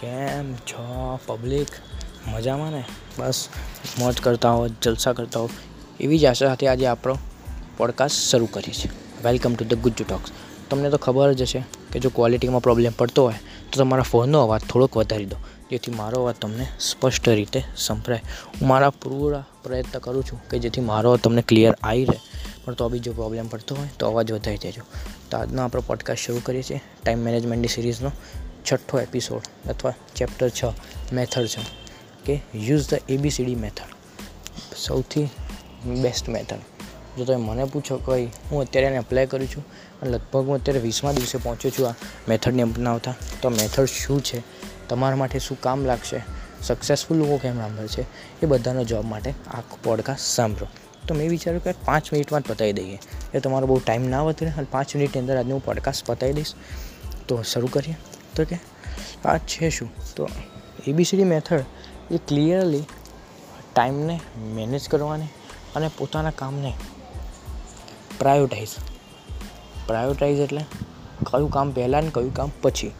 કેમ છો પબ્લિક? મજામાં ને? બસ, મોજ કરતા હો જલસા કરતા હો એવી જ આશા સાથે આજે આપણો પોડકાસ્ટ શરૂ કરીએ છીએ. Welcome to the Gujju Talks તમને તો ખબર જ હશે કે જો ક્વોલિટીમાં પ્રોબ્લેમ પડતો હોય, તો તમારા ફોનનો અવાજ થોડોક વધારી દો, જેથી મારો અવાજ તમને સ્પષ્ટ રીતે સંભળાય. હું મારા પૂરા પ્રયત્ન કરું છું કે જેથી મારો તમને ક્લિયર આવી રહે. પણ તો બી જો પ્રોબ્લેમ પડતો હોય, તો અવાજ વધારી દેજો. તો આજનો આપણો પોડકાસ્ટ શરૂ કરીએ છીએ. ટાઈમ મેનેજમેન્ટની સિરીઝનો છઠ્ઠો એપિસોડ અથવા ચેપ્ટર છ મેથડ છે. કે યુઝ ધ એબીસીડી મેથડ સૌથી બેસ્ટ મેથડ જો તમે મને પૂછો કઈ હું અત્યારે એને અપ્લાય કરું છું અને લગભગ હું અત્યારે વીસમા દિવસે પહોંચ્યો છું આ મેથડને અપનાવતા, તો મેથડ શું છે? તમારા માટે શું કામ લાગશે? સક્સેસફુલ લોકો કેમ છે? એ બધાનો જોબ માટે આખો પોડકાસ્ટ સાંભળો. તો મેં વિચાર્યું કે પાંચ મિનિટમાં જ પતાવી દઈએ. એ તમારો બહુ ટાઈમ ના વધે અને પાંચ મિનિટની અંદર આજનું હું પોડકાસ્ટ પતાવી દઈશ. તો શરૂ કરીએ. તો કે આ છે શું? તો એબીસીડી મેથડ એ ક્લિયરલી ટાઈમને મેનેજ કરવાની અને પોતાના કામને પ્રાયોટાઇઝ પ્રાયોટાઇઝ એટલે કયું કામ પહેલાં ને કયું કામ પછી.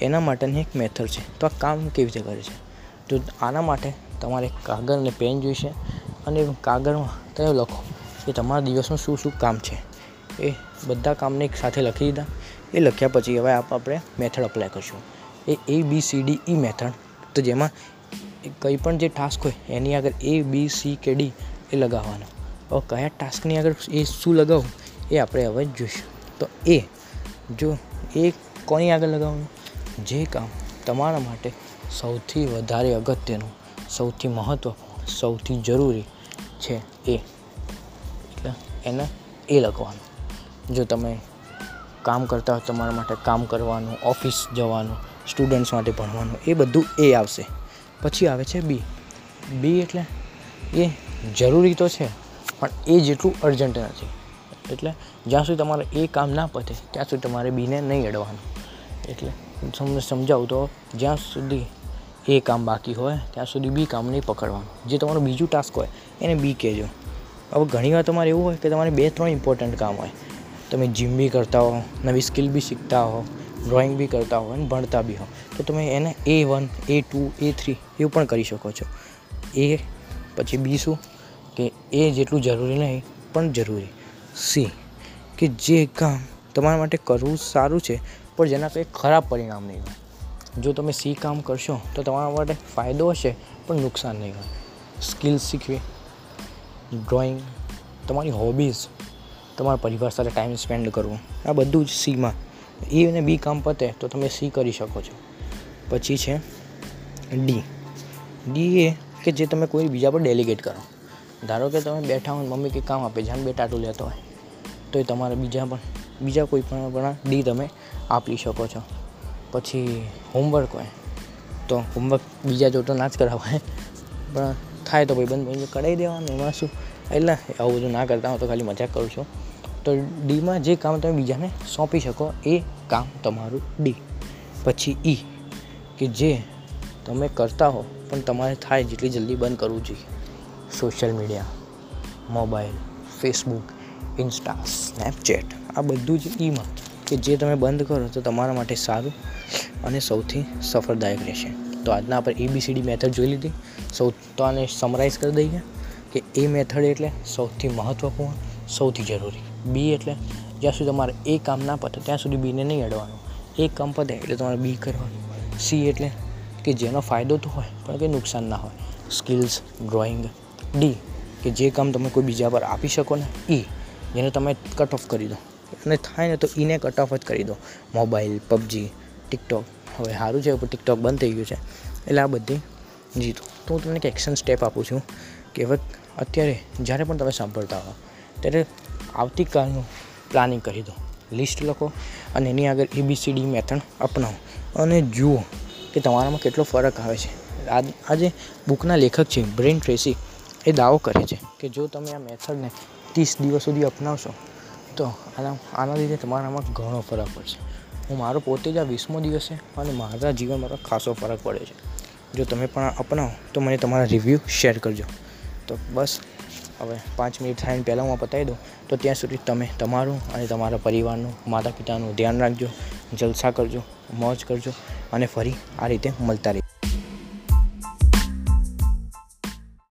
એના માટેની એક મેથડ છે. તો આ કામ કેવી રીતે કરે છે? તો આના માટે તમારે કાગળ અને પેન જોઈશે અને કાગળમાં તમે લખો કે તમારા દિવસનું શું શું કામ છે. એ બધા કામને એક સાથે લખી દીધા. એ લખ્યા પછી હવે આપણે મેથડ અપ્લાય કરીશું. એ A B C D E method તો જેમાં કંઈ પણ જે ટાસ્ક હોય, એની આગળ એ બી સી કે ડી એ લગાવવાનો. હવે કયા ટાસ્કની આગળ એ શું લગાવવું એ આપણે હવે જોઈશું. તો એ જો એ કોની આગળ લગાવવાનું? જે કામ તમારા માટે સૌથી વધારે અગત્યનું, સૌથી મહત્ત્વપૂર્ણ સૌથી જરૂરી છે એ. એટલે એને એ લખવાનું. જો તમે કામ કરતા હોય તમારા માટે કામ કરવાનું, ઓફિસ જવાનું સ્ટુડન્ટ્સ માટે ભણવાનું, એ બધું એ આવશે. પછી આવે છે બી બી એટલે એ જરૂરી તો છે, પણ એ જેટલું અર્જન્ટ નથી. એટલે જ્યાં સુધી તમારે એ કામ ના પતે, ત્યાં સુધી તમારે બીને નહીં અડવાનું. એટલે તમને સમજાવું તો જ્યાં સુધી એ કામ બાકી હોય, ત્યાં સુધી બી કામ નહીં પકડવાનું. જે તમારું બીજું ટાસ્ક હોય, એને બી કહેજો. હવે ઘણીવાર તમારે એવું હોય કે તમારે બે, ત્રણ ઇમ્પોર્ટન્ટ કામ હોય. તમે જીમ બી કરતા હો, નવી સ્કિલ બી શીખતા હો ડ્રોઈંગ બી કરતા હો અને ભણતા બી હો, તો તમે એને A one A two A three એવું પણ કરી શકો છો. એ પછી બી શું? કે એ જેટલું જરૂરી નહીં, પણ જરૂરી. સી કે જે કામ તમારા માટે કરવું સારું છે, પણ જેના કંઈ ખરાબ પરિણામ નહીં હોય. જો તમે સી કામ કરશો, તો તમારા માટે ફાયદો હશે, પણ નુકસાન નહીં હોય. સ્કિલ શીખવી ડ્રોઈંગ તમારી હોબીઝ તમારા પરિવાર સાથે ટાઈમ સ્પેન્ડ કરવો. આ બધું જ સીમાં એ અને બી કામ પતે તો તમે સી કરી શકો છો. પછી છે ડી ડી એ કે જે તમે કોઈ બીજા પર ડેલિગેટ કરો. ધારો કે તમે બેઠા હોય મમ્મી કંઈક કામ આપે જાણ બેટા ટાટું લેતો હોય, તો એ તમારે બીજા પણ, બીજા કોઈ પણ પણ ડી તમે આપી શકો છો. પછી હોમવર્ક હોય, તો હોમવર્ક બીજા જો તો ના જ કરાવાય. પણ થાય તો ભાઈ બંધ કરાવી દેવાનું, એમાં શું? એટલે આવું બધું ના કરતા હું તો ખાલી મજાક કરું છું. તો ડીમાં જે કામ તમે બીજાને સોંપી શકો એ કામ તમારું ડી. પછી ઈ, કે જે તમે કરતા હો, પણ તમારે થાય જેટલી જલ્દી બંધ કરવું જોઈએ. Social media, mobile, Facebook, Insta, Snapchat, આ બધું જ ઈમાં, કે જે તમે બંધ કરો તો તમારા માટે સારું અને સૌથી સફળદાયક રહેશે. તો આજના આપણે એબીસીડી મેથડ જોઈ લીધી. સૌ તો આને સમરાઇઝ કરી દઈએ. કે એ મેથડ એટલે સૌથી મહત્ત્વપૂર્ણ સૌથી જરૂરી. બી એટલે જ્યાં સુધી તમારે એ કામ ના પતે, ત્યાં સુધી બીને નહીં અડવાનું. એ કામ પતે એટલે તમારે બી કરવાનું. સી એટલે કે જેનો ફાયદો તો હોય, પણ કંઈ નુકસાન ના હોય. સ્કિલ્સ ડ્રોઈંગ ડી કે જે કામ તમે કોઈ બીજા પર આપી શકો ને એ જેને તમે કટ ઓફ કરી દો. અને થાય ને તો એને કટ ઓફ જ કરી દો. મોબાઈલ પબજી ટિકટોક હવે સારું છે, પણ ટિકટોક બંધ થઈ ગયું છે. એટલે આ બધી જીતો. તો હું તમને એક એક્શન સ્ટેપ આપું છું. કે હવે અત્યારે જ્યારે પણ તમે સાંભળતા હો, ત્યારે આવતીકાલનું પ્લાનિંગ કરી દો. લિસ્ટ લખો અને એની આગળ એબીસીડી મેથડ અપનાવો. અને જુઓ કે તમારામાં કેટલો ફરક આવે છે. આજે બુકના લેખક છે બ્રેન ટ્રેસી એ દાવો કરે છે કે જો તમે આ મેથડને ત્રીસ દિવસ સુધી અપનાવશો, તો આના આના લીધે તમારામાં ઘણો ફરક પડશે. હું મારો પોતે જ આ વીસમો દિવસે અને મારા જીવનમાં ખાસો ફરક પડે છે. જો તમે પણ અપનાવો, તો મને તમારા રિવ્યૂ શેર કરજો. તો બસ, હવે પાંચ મિનિટ થાય ને પહેલાં હું પતાવી દઉં. તો ત્યાં સુધી તમે તમારું અને તમારા પરિવારનું માતા પિતાનું ધ્યાન રાખજો, જલસા કરજો, મોજ કરજો અને ફરી આ રીતે મળતા રહીશું